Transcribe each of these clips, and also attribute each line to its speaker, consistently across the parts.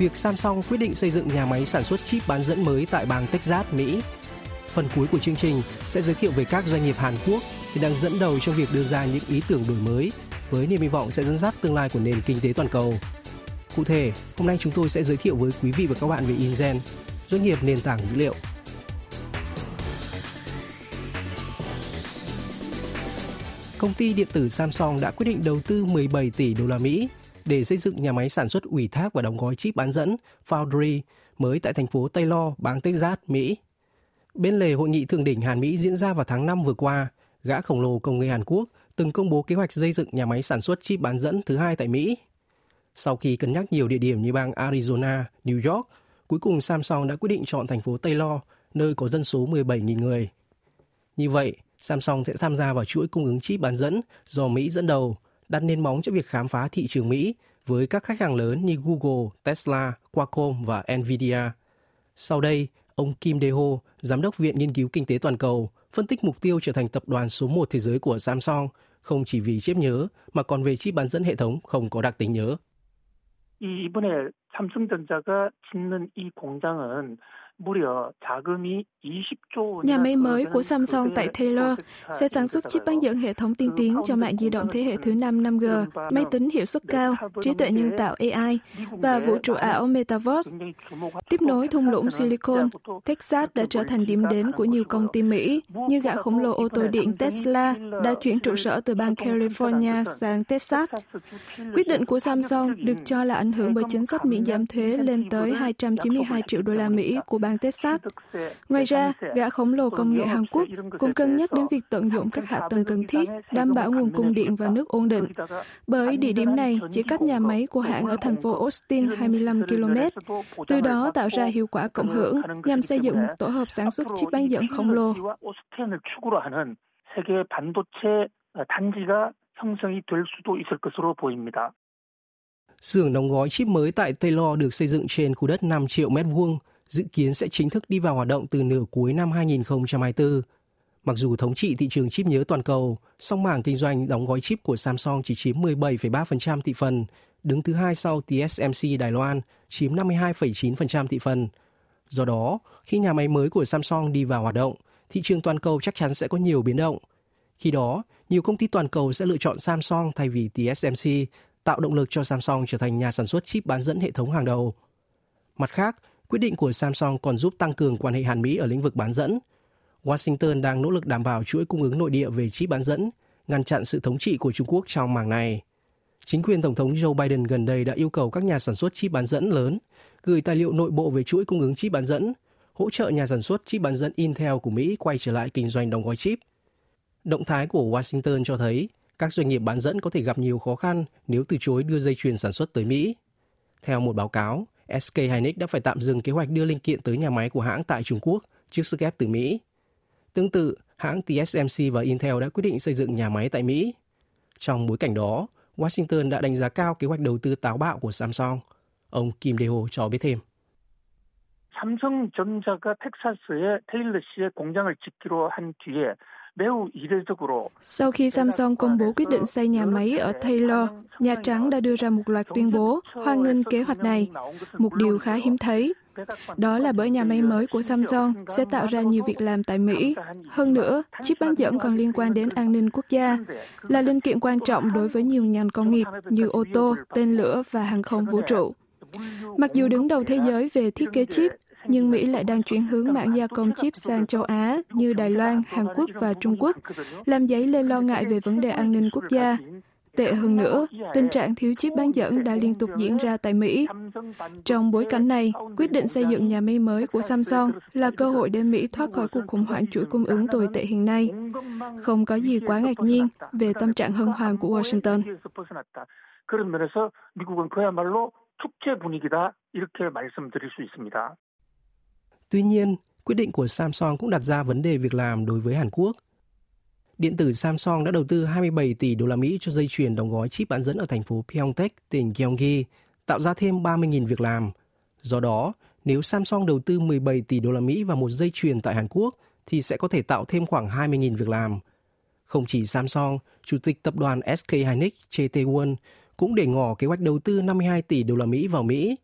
Speaker 1: việc Samsung quyết định xây dựng nhà máy sản xuất chip bán dẫn mới tại bang Texas, Mỹ. Phần cuối của chương trình sẽ giới thiệu về các doanh nghiệp Hàn Quốc đang dẫn đầu trong việc đưa ra những ý tưởng đổi mới với niềm hy vọng sẽ dẫn dắt tương lai của nền kinh tế toàn cầu. Cụ thể, hôm nay chúng tôi sẽ giới thiệu với quý vị và các bạn về InGen, doanh nghiệp nền tảng dữ liệu. Công ty điện tử Samsung đã quyết định đầu tư 17 tỷ đô la Mỹ để xây dựng nhà máy sản xuất ủy thác và đóng gói chip bán dẫn Foundry mới tại thành phố Taylor, bang Texas, Mỹ. Bên lề hội nghị thượng đỉnh Hàn Mỹ diễn ra vào tháng 5 vừa qua, gã khổng lồ công nghệ Hàn Quốc từng công bố kế hoạch xây dựng nhà máy sản xuất chip bán dẫn thứ hai tại Mỹ. Sau khi cân nhắc nhiều địa điểm như bang Arizona, New York, cuối cùng Samsung đã quyết định chọn thành phố Taylor, nơi có dân số 17.000 người. Như vậy, Samsung sẽ tham gia vào chuỗi cung ứng chip bán dẫn do Mỹ dẫn đầu, đặt nền móng cho việc khám phá thị trường Mỹ với các khách hàng lớn như Google, Tesla, Qualcomm và Nvidia. Sau đây, ông Kim Dae-ho, giám đốc Viện Nghiên cứu Kinh tế Toàn cầu, phân tích mục tiêu trở thành tập đoàn số 1 thế giới của Samsung không chỉ vì chip nhớ mà còn về chip bán dẫn hệ thống không có đặc tính nhớ.
Speaker 2: 이번에 삼성전자가 짓는 이 공장은
Speaker 3: Nhà máy mới của Samsung tại Taylor sẽ sản xuất chip bán dẫn hệ thống tiên tiến cho mạng di động thế hệ thứ 5 5G, máy tính hiệu suất cao, trí tuệ nhân tạo AI và vũ trụ ảo Metaverse. Tiếp nối thung lũng Silicon, Texas đã trở thành điểm đến của nhiều công ty Mỹ như gã khổng lồ ô tô điện Tesla đã chuyển trụ sở từ bang California sang Texas. Quyết định của Samsung được cho là ảnh hưởng bởi chính sách miễn giảm thuế lên tới 292 triệu đô la Mỹ của bang bang Texas. Ngoài ra, gã khổng lồ công nghệ Hàn Quốc cũng cân nhắc đến việc tận dụng các hạ tầng cần thiết, đảm bảo nguồn cung điện và nước ổn định. Bởi địa điểm này chỉ cách nhà máy của hãng ở thành phố Austin 25 km, từ đó tạo ra hiệu quả cộng hưởng nhằm xây dựng một tổ hợp sản xuất chip bán dẫn khổng lồ. 세계 반도체 단지가 형성이 될 수도 있을 것으로 보입니다.
Speaker 1: Xưởng đóng gói chip mới tại Taylor được xây dựng trên khu đất 5 triệu mét vuông dự kiến sẽ chính thức đi vào hoạt động từ nửa cuối năm 2024. Mặc dù thống trị thị trường chip nhớ toàn cầu, song mảng kinh doanh đóng gói chip của Samsung chỉ chiếm 17,3% thị phần, đứng thứ hai sau TSMC Đài Loan, chiếm 52,9% thị phần. Do đó, khi nhà máy mới của Samsung đi vào hoạt động, thị trường toàn cầu chắc chắn sẽ có nhiều biến động. Khi đó, nhiều công ty toàn cầu sẽ lựa chọn Samsung thay vì TSMC, tạo động lực cho Samsung trở thành nhà sản xuất chip bán dẫn hệ thống hàng đầu. Mặt khác, Quyết định của Samsung còn giúp tăng cường quan hệ Hàn Mỹ ở lĩnh vực bán dẫn. Washington đang nỗ lực đảm bảo chuỗi cung ứng nội địa về chip bán dẫn, ngăn chặn sự thống trị của Trung Quốc trong mảng này. Chính quyền Tổng thống Joe Biden gần đây đã yêu cầu các nhà sản xuất chip bán dẫn lớn gửi tài liệu nội bộ về chuỗi cung ứng chip bán dẫn, hỗ trợ nhà sản xuất chip bán dẫn Intel của Mỹ quay trở lại kinh doanh đóng gói chip. Động thái của Washington cho thấy các doanh nghiệp bán dẫn có thể gặp nhiều khó khăn nếu từ chối đưa dây chuyền sản xuất tới Mỹ. Theo một báo cáo, SK Hynix đã phải tạm dừng kế hoạch đưa linh kiện tới nhà máy của hãng tại Trung Quốc trước sức ép từ Mỹ. Tương tự, hãng TSMC và Intel đã quyết định xây dựng nhà máy tại Mỹ. Trong bối cảnh đó, Washington đã đánh giá cao kế hoạch đầu tư táo bạo của Samsung. Ông Kim Dae-ho cho biết thêm.
Speaker 2: 삼성전자가 텍사스에 테일러시에 공장을 짓기로 한 뒤에
Speaker 3: sau khi Samsung công bố quyết định xây nhà máy ở Taylor, Nhà Trắng đã đưa ra một loạt tuyên bố hoan nghênh kế hoạch này, một điều khá hiếm thấy. Đó là bởi nhà máy mới của Samsung sẽ tạo ra nhiều việc làm tại Mỹ. Hơn nữa, chip bán dẫn còn liên quan đến an ninh quốc gia, là linh kiện quan trọng đối với nhiều ngành công nghiệp như ô tô, tên lửa và hàng không vũ trụ. Mặc dù đứng đầu thế giới về thiết kế chip, nhưng Mỹ lại đang chuyển hướng mạng gia công chip sang châu Á như Đài Loan, Hàn Quốc và Trung Quốc, làm dấy lên lo ngại về vấn đề an ninh quốc gia. Tệ hơn nữa, tình trạng thiếu chip bán dẫn đã liên tục diễn ra tại Mỹ. Trong bối cảnh này, quyết định xây dựng nhà máy mới của Samsung là cơ hội để Mỹ thoát khỏi cuộc khủng hoảng chuỗi cung ứng tồi tệ hiện nay. Không có gì quá ngạc nhiên về tâm trạng hân hoan của Washington. 그런 면에서 미국은 그야말로 축제 분위기다 이렇게 말씀드릴 수 있습니다.
Speaker 1: Tuy nhiên, quyết định của Samsung cũng đặt ra vấn đề việc làm đối với Hàn Quốc. Điện tử Samsung đã đầu tư 27 tỷ đô la Mỹ cho dây chuyền đóng gói chip bán dẫn ở thành phố Pyeongtaek, tỉnh Gyeonggi, tạo ra thêm 30.000 việc làm. Do đó, nếu Samsung đầu tư 17 tỷ đô la Mỹ vào một dây chuyền tại Hàn Quốc thì sẽ có thể tạo thêm khoảng 20.000 việc làm. Không chỉ Samsung, Chủ tịch tập đoàn SK Hynix JT Tae-won cũng để ngỏ kế hoạch đầu tư 52 tỷ đô la Mỹ vào Mỹ.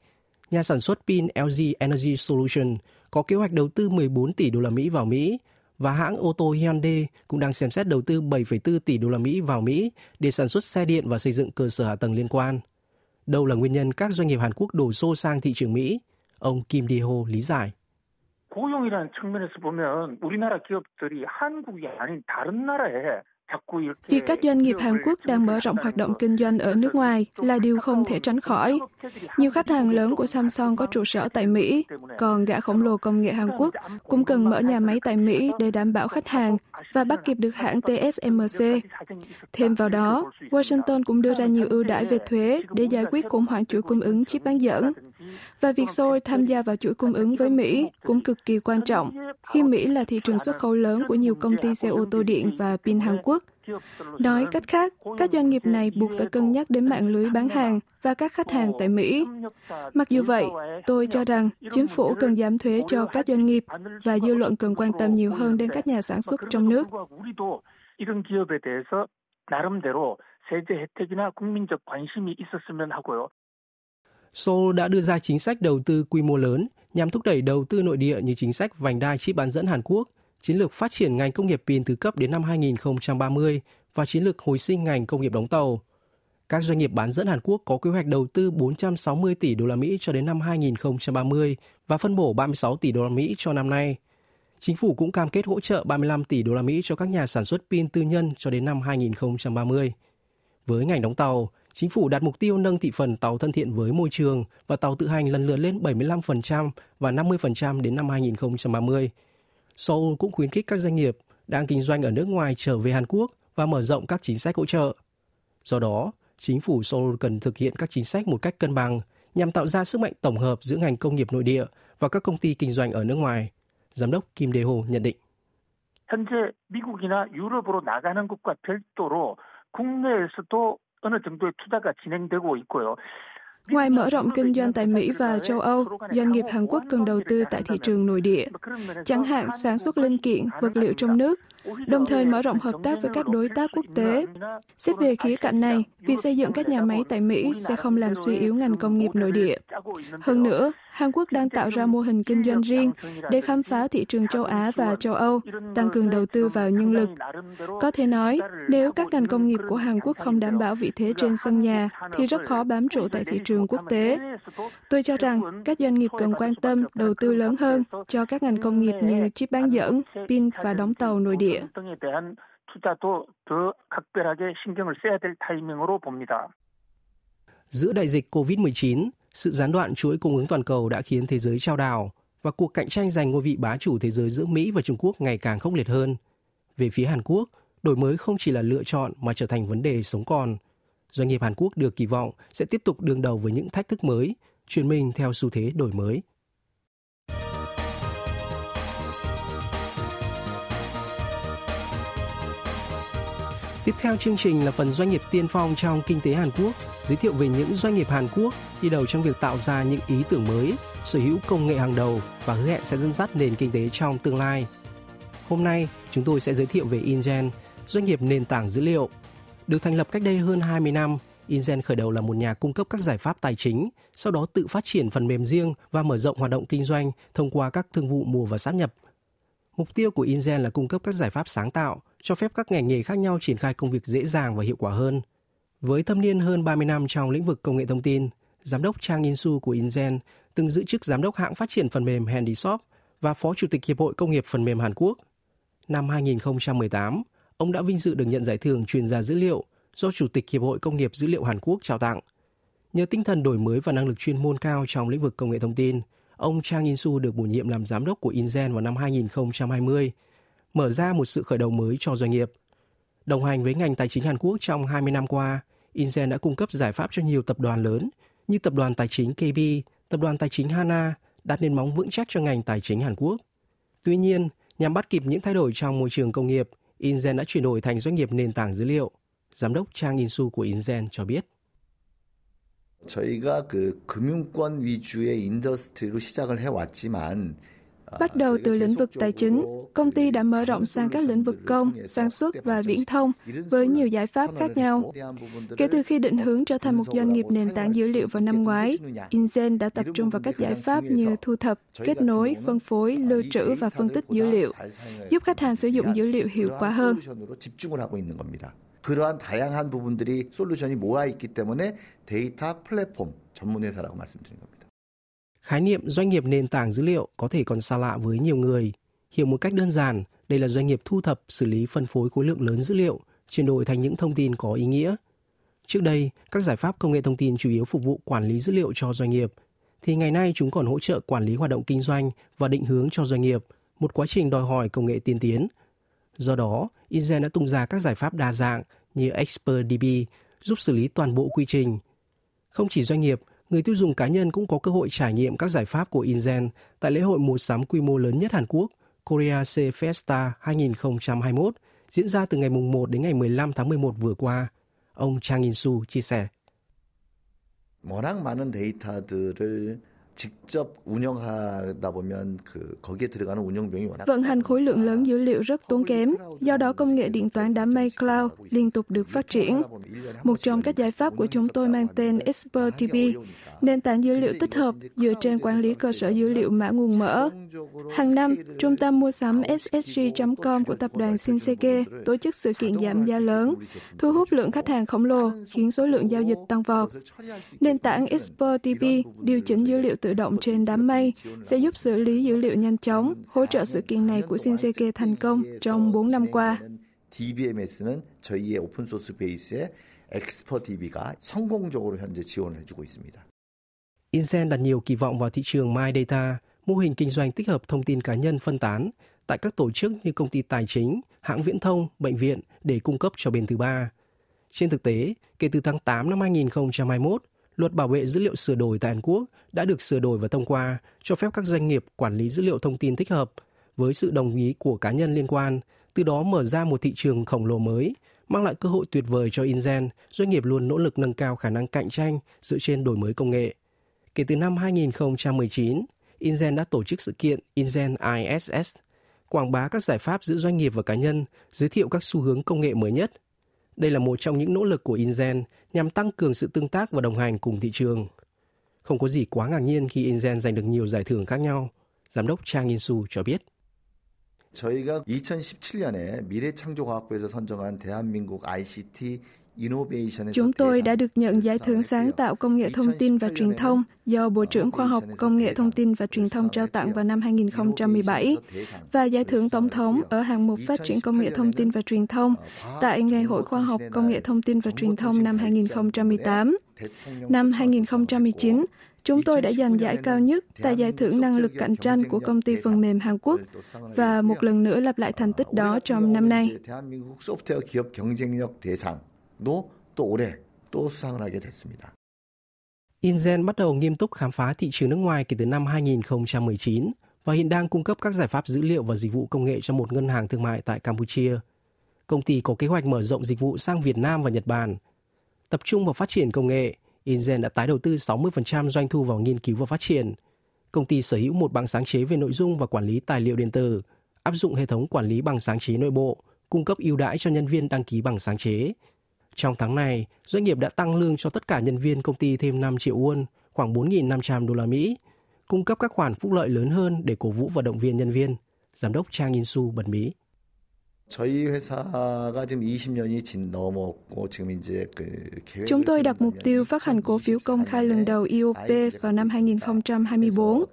Speaker 1: Nhà sản xuất pin LG Energy Solution có kế hoạch đầu tư 14 tỷ đô la Mỹ vào Mỹ và hãng ô tô Hyundai cũng đang xem xét đầu tư 7,4 tỷ đô la Mỹ vào Mỹ để sản xuất xe điện và xây dựng cơ sở hạ tầng liên quan. Đâu là nguyên nhân các doanh nghiệp Hàn Quốc đổ xô sang thị trường Mỹ? Ông Kim Dae-ho lý giải.
Speaker 2: 고용이라는 측면에서 보면 우리나라 기업들이 한국이 아닌 다른 나라에
Speaker 3: Việc các doanh nghiệp Hàn Quốc đang mở rộng hoạt động kinh doanh ở nước ngoài là điều không thể tránh khỏi. Nhiều khách hàng lớn của Samsung có trụ sở tại Mỹ, còn gã khổng lồ công nghệ Hàn Quốc cũng cần mở nhà máy tại Mỹ để đảm bảo khách hàng và bắt kịp được hãng TSMC. Thêm vào đó, Washington cũng đưa ra nhiều ưu đãi về thuế để giải quyết khủng hoảng chuỗi cung ứng chip bán dẫn. Và việc Seoul tham gia vào chuỗi cung ứng với Mỹ cũng cực kỳ quan trọng, khi Mỹ là thị trường xuất khẩu lớn của nhiều công ty xe ô tô điện và pin Hàn Quốc. Nói cách khác, các doanh nghiệp này buộc phải cân nhắc đến mạng lưới bán hàng và các khách hàng tại Mỹ. Mặc dù vậy, tôi cho rằng chính phủ cần giảm thuế cho các doanh nghiệp và dư luận cần quan tâm nhiều hơn đến các nhà sản xuất trong nước.
Speaker 2: 나름대로 세제 혜택이나 국민적 관심이 있었으면 하고요.
Speaker 1: Seoul đã đưa ra chính sách đầu tư quy mô lớn nhằm thúc đẩy đầu tư nội địa như chính sách vành đai chip bán dẫn Hàn Quốc, chiến lược phát triển ngành công nghiệp pin thứ cấp đến năm 2030 và chiến lược hồi sinh ngành công nghiệp đóng tàu. Các doanh nghiệp bán dẫn Hàn Quốc có kế hoạch đầu tư 460 tỷ đô la Mỹ cho đến năm 2030 và phân bổ 36 tỷ đô la Mỹ cho năm nay. Chính phủ cũng cam kết hỗ trợ 35 tỷ đô la Mỹ cho các nhà sản xuất pin tư nhân cho đến năm 2030. Với ngành đóng tàu, chính phủ đặt mục tiêu nâng thị phần tàu thân thiện với môi trường và tàu tự hành lần lượt lên 75% và 50% đến năm 2030. Seoul cũng khuyến khích các doanh nghiệp đang kinh doanh ở nước ngoài trở về Hàn Quốc và mở rộng các chính sách hỗ trợ. Do đó, chính phủ Seoul cần thực hiện các chính sách một cách cân bằng nhằm tạo ra sức mạnh tổng hợp giữa ngành công nghiệp nội địa và các công ty kinh doanh ở nước ngoài. Giám đốc Kim Dae-ho nhận định.
Speaker 2: 현재 미국이나 유럽으로 나가는 것과 별도로 국내에서도
Speaker 3: Ngoài mở rộng kinh doanh tại Mỹ và châu Âu, doanh nghiệp Hàn Quốc cần đầu tư tại thị trường nội địa, chẳng hạn sản xuất linh kiện, vật liệu trong nước, đồng thời mở rộng hợp tác với các đối tác quốc tế. Xét về khía cạnh này, việc xây dựng các nhà máy tại Mỹ sẽ không làm suy yếu ngành công nghiệp nội địa. Hơn nữa, Hàn Quốc đang tạo ra mô hình kinh doanh riêng để khám phá thị trường châu Á và châu Âu, tăng cường đầu tư vào nhân lực. Có thể nói, nếu các ngành công nghiệp của Hàn Quốc không đảm bảo vị thế trên sân nhà, thì rất khó bám trụ tại thị trường quốc tế. Tôi cho rằng các doanh nghiệp cần quan tâm đầu tư lớn hơn cho các ngành công nghiệp như chip bán dẫn, pin và đóng tàu nội địa.
Speaker 1: Giữa đại dịch COVID-19, sự gián đoạn chuỗi cung ứng toàn cầu đã khiến thế giới trao đảo và cuộc cạnh tranh giành ngôi vị bá chủ thế giới giữa Mỹ và Trung Quốc ngày càng khốc liệt hơn. Về phía Hàn Quốc, đổi mới không chỉ là lựa chọn mà trở thành vấn đề sống còn. Doanh nghiệp Hàn Quốc được kỳ vọng sẽ tiếp tục đương đầu với những thách thức mới, chuyển mình theo xu thế đổi mới. Tiếp theo chương trình là phần doanh nghiệp tiên phong trong kinh tế Hàn Quốc, giới thiệu về những doanh nghiệp Hàn Quốc đi đầu trong việc tạo ra những ý tưởng mới, sở hữu công nghệ hàng đầu và hứa hẹn sẽ dẫn dắt nền kinh tế trong tương lai. Hôm nay, chúng tôi sẽ giới thiệu về InGen, doanh nghiệp nền tảng dữ liệu. Được thành lập cách đây hơn 20 năm, InGen khởi đầu là một nhà cung cấp các giải pháp tài chính, sau đó tự phát triển phần mềm riêng và mở rộng hoạt động kinh doanh thông qua các thương vụ mua và sáp nhập. Mục tiêu của InGen là cung cấp các giải pháp sáng tạo, cho phép các ngành nghề khác nhau triển khai công việc dễ dàng và hiệu quả hơn. Với thâm niên hơn 30 năm trong lĩnh vực công nghệ thông tin, giám đốc Chang In-su của InGen từng giữ chức giám đốc hãng phát triển phần mềm Handysoft và phó chủ tịch Hiệp hội Công nghiệp Phần mềm Hàn Quốc. Năm 2018, ông đã vinh dự được nhận giải thưởng chuyên gia dữ liệu do Chủ tịch Hiệp hội Công nghiệp Dữ liệu Hàn Quốc trao tặng. Nhờ tinh thần đổi mới và năng lực chuyên môn cao trong lĩnh vực công nghệ thông tin, ông Chang In-su được bổ nhiệm làm giám đốc của InGen vào năm 2020 mở ra một sự khởi đầu mới cho doanh nghiệp. Đồng hành với ngành tài chính Hàn Quốc trong 20 năm qua, Inzen đã cung cấp giải pháp cho nhiều tập đoàn lớn như tập đoàn tài chính KB, tập đoàn tài chính Hana, đặt nền móng vững chắc cho ngành tài chính Hàn Quốc. Tuy nhiên, nhằm bắt kịp những thay đổi trong môi trường công nghiệp, Inzen đã chuyển đổi thành doanh nghiệp nền tảng dữ liệu. Giám đốc Chang In-su của Inzen cho biết.
Speaker 4: 저희가 그 금융권 위주의 인더스트리로 시작을 해왔지만
Speaker 3: Bắt đầu từ lĩnh vực tài chính, công ty đã mở rộng sang các lĩnh vực công, sản xuất và viễn thông với nhiều giải pháp khác nhau. Kể từ khi định hướng trở thành một doanh nghiệp nền tảng dữ liệu vào năm ngoái, Inzen đã tập trung vào các giải pháp như thu thập, kết nối, phân phối, lưu trữ và phân tích dữ liệu, giúp khách hàng sử dụng dữ liệu hiệu quả hơn.
Speaker 4: 그러한 다양한 부분들이 솔루션이 모아 있기 때문에 데이터 플랫폼 전문 회사라고 말씀드린 겁니다.
Speaker 1: Khái niệm doanh nghiệp nền tảng dữ liệu có thể còn xa lạ với nhiều người. Hiểu một cách đơn giản, đây là doanh nghiệp thu thập, xử lý, phân phối khối lượng lớn dữ liệu, chuyển đổi thành những thông tin có ý nghĩa. Trước đây, các giải pháp công nghệ thông tin chủ yếu phục vụ quản lý dữ liệu cho doanh nghiệp, thì ngày nay chúng còn hỗ trợ quản lý hoạt động kinh doanh và định hướng cho doanh nghiệp, một quá trình đòi hỏi công nghệ tiên tiến. Do đó, Inzen đã tung ra các giải pháp đa dạng như ExpertDB giúp xử lý toàn bộ quy trình. Không chỉ doanh nghiệp, người tiêu dùng cá nhân cũng có cơ hội trải nghiệm các giải pháp của Inzen tại lễ hội mua sắm quy mô lớn nhất Hàn Quốc, Korea C Festa 2021, diễn ra từ ngày 1 đến ngày 15 tháng 11 vừa qua. Ông Chang In-su chia sẻ.
Speaker 4: 워낙 많은 데이터들을 직접 운영하다 보면 그 거기에 들어가는 운영비용이 워낙
Speaker 3: Vận hành khối lượng lớn dữ liệu rất tốn kém, do đó công nghệ điện toán đám mây cloud liên tục được phát triển. Một trong các giải pháp của chúng tôi mang tên ExpertDB, nền tảng dữ liệu tích hợp dựa trên quản lý cơ sở dữ liệu mã nguồn mở. Hàng năm, trung tâm mua sắm SSG.com của tập đoàn Shinsegae tổ chức sự kiện giảm giá lớn, thu hút lượng khách hàng khổng lồ, khiến số lượng giao dịch tăng vọt. Nền tảng ExpertDB điều chỉnh dữ liệu tự động trên đám mây sẽ giúp xử lý dữ liệu nhanh chóng, hỗ trợ sự kiện này của Shinsegae thành công trong 4 năm qua.
Speaker 4: DBMS는 저희의 오픈소스 베이스의 엑스퍼DB가 성공적으로 현재 지원을 해주고 있습니다.
Speaker 1: Inzen đặt nhiều kỳ vọng vào thị trường My Data, mô hình kinh doanh tích hợp thông tin cá nhân phân tán tại các tổ chức như công ty tài chính, hãng viễn thông, bệnh viện để cung cấp cho bên thứ ba. Trên thực tế, kể từ tháng 8 năm 2021, Luật bảo vệ dữ liệu sửa đổi tại Hàn Quốc đã được sửa đổi và thông qua, cho phép các doanh nghiệp quản lý dữ liệu thông tin thích hợp với sự đồng ý của cá nhân liên quan, từ đó mở ra một thị trường khổng lồ mới, mang lại cơ hội tuyệt vời cho InGen. doanh nghiệp luôn nỗ lực nâng cao khả năng cạnh tranh dựa trên đổi mới công nghệ. Kể từ năm 2019, InGen đã tổ chức sự kiện InGen ISS, quảng bá các giải pháp giữa doanh nghiệp và cá nhân, giới thiệu các xu hướng công nghệ mới nhất – đây là một trong những nỗ lực của Inzen nhằm tăng cường sự tương tác và đồng hành cùng thị trường. Không có gì quá ngạc nhiên khi Inzen giành được nhiều giải thưởng khác nhau, Giám đốc Chang In-su cho biết.
Speaker 4: 저희가 2017년에 미래창조과학부에서 선정한 대한민국 ICT
Speaker 3: Chúng tôi đã được nhận giải thưởng sáng tạo công nghệ thông tin và truyền thông do Bộ trưởng Khoa học Công nghệ Thông tin và Truyền thông trao tặng vào năm 2017 và giải thưởng Tổng thống ở hạng mục phát triển công nghệ thông tin và truyền thông tại Ngày hội Khoa học Công nghệ Thông tin và Truyền thông năm 2018. Năm 2019, chúng tôi đã giành giải cao nhất tại giải thưởng năng lực cạnh tranh của công ty phần mềm Hàn Quốc và một lần nữa lặp lại thành tích đó trong năm nay.
Speaker 4: 도 또 올해 또 수상을 하게 됐습니다.
Speaker 1: Inzen bắt đầu nghiêm túc khám phá thị trường nước ngoài kể từ năm 2019 và hiện đang cung cấp các giải pháp dữ liệu và dịch vụ công nghệ cho một ngân hàng thương mại tại Campuchia. Công ty có kế hoạch mở rộng dịch vụ sang Việt Nam và Nhật Bản. Tập trung vào phát triển công nghệ, Inzen đã tái đầu tư 60% doanh thu vào nghiên cứu và phát triển. Công ty sở hữu một bằng sáng chế về nội dung và quản lý tài liệu điện tử, áp dụng hệ thống quản lý bằng sáng chế nội bộ, cung cấp ưu đãi cho nhân viên đăng ký bằng sáng chế, trong tháng này, doanh nghiệp đã tăng lương cho tất cả nhân viên công ty thêm 5 triệu won, khoảng 4.500 đô la Mỹ, cung cấp các khoản phúc lợi lớn hơn để cổ vũ và động viên nhân viên. Giám đốc Chang In-su bật mí.
Speaker 3: Chúng tôi đặt mục tiêu phát hành cổ phiếu công khai lần đầu IOP vào năm 2024.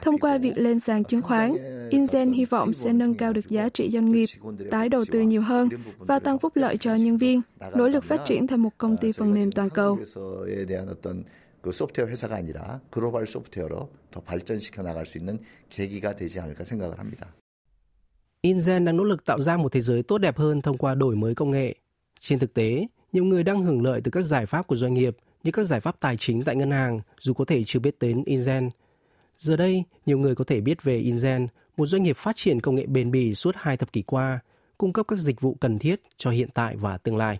Speaker 3: Thông qua việc lên sàn chứng khoán, Inzen hy vọng sẽ nâng cao được giá trị doanh nghiệp, tái đầu tư nhiều hơn và tăng phúc lợi cho nhân viên, nỗ lực phát triển thành một công ty phần mềm toàn cầu.
Speaker 4: 그 소프트웨어 회사가 아니라 글로벌 소프트웨어로 더 발전시켜 나갈 수 있는 계기가 되지 않을까 생각을 합니다.
Speaker 1: Ingen đang nỗ lực tạo ra một thế giới tốt đẹp hơn thông qua đổi mới công nghệ. Trên thực tế, nhiều người đang hưởng lợi từ các giải pháp của doanh nghiệp như các giải pháp tài chính tại ngân hàng dù có thể chưa biết đến Ingen. Giờ đây, nhiều người có thể biết về InGen, một doanh nghiệp phát triển công nghệ bền bỉ suốt hai thập kỷ qua, cung cấp các dịch vụ cần thiết cho hiện tại và tương lai.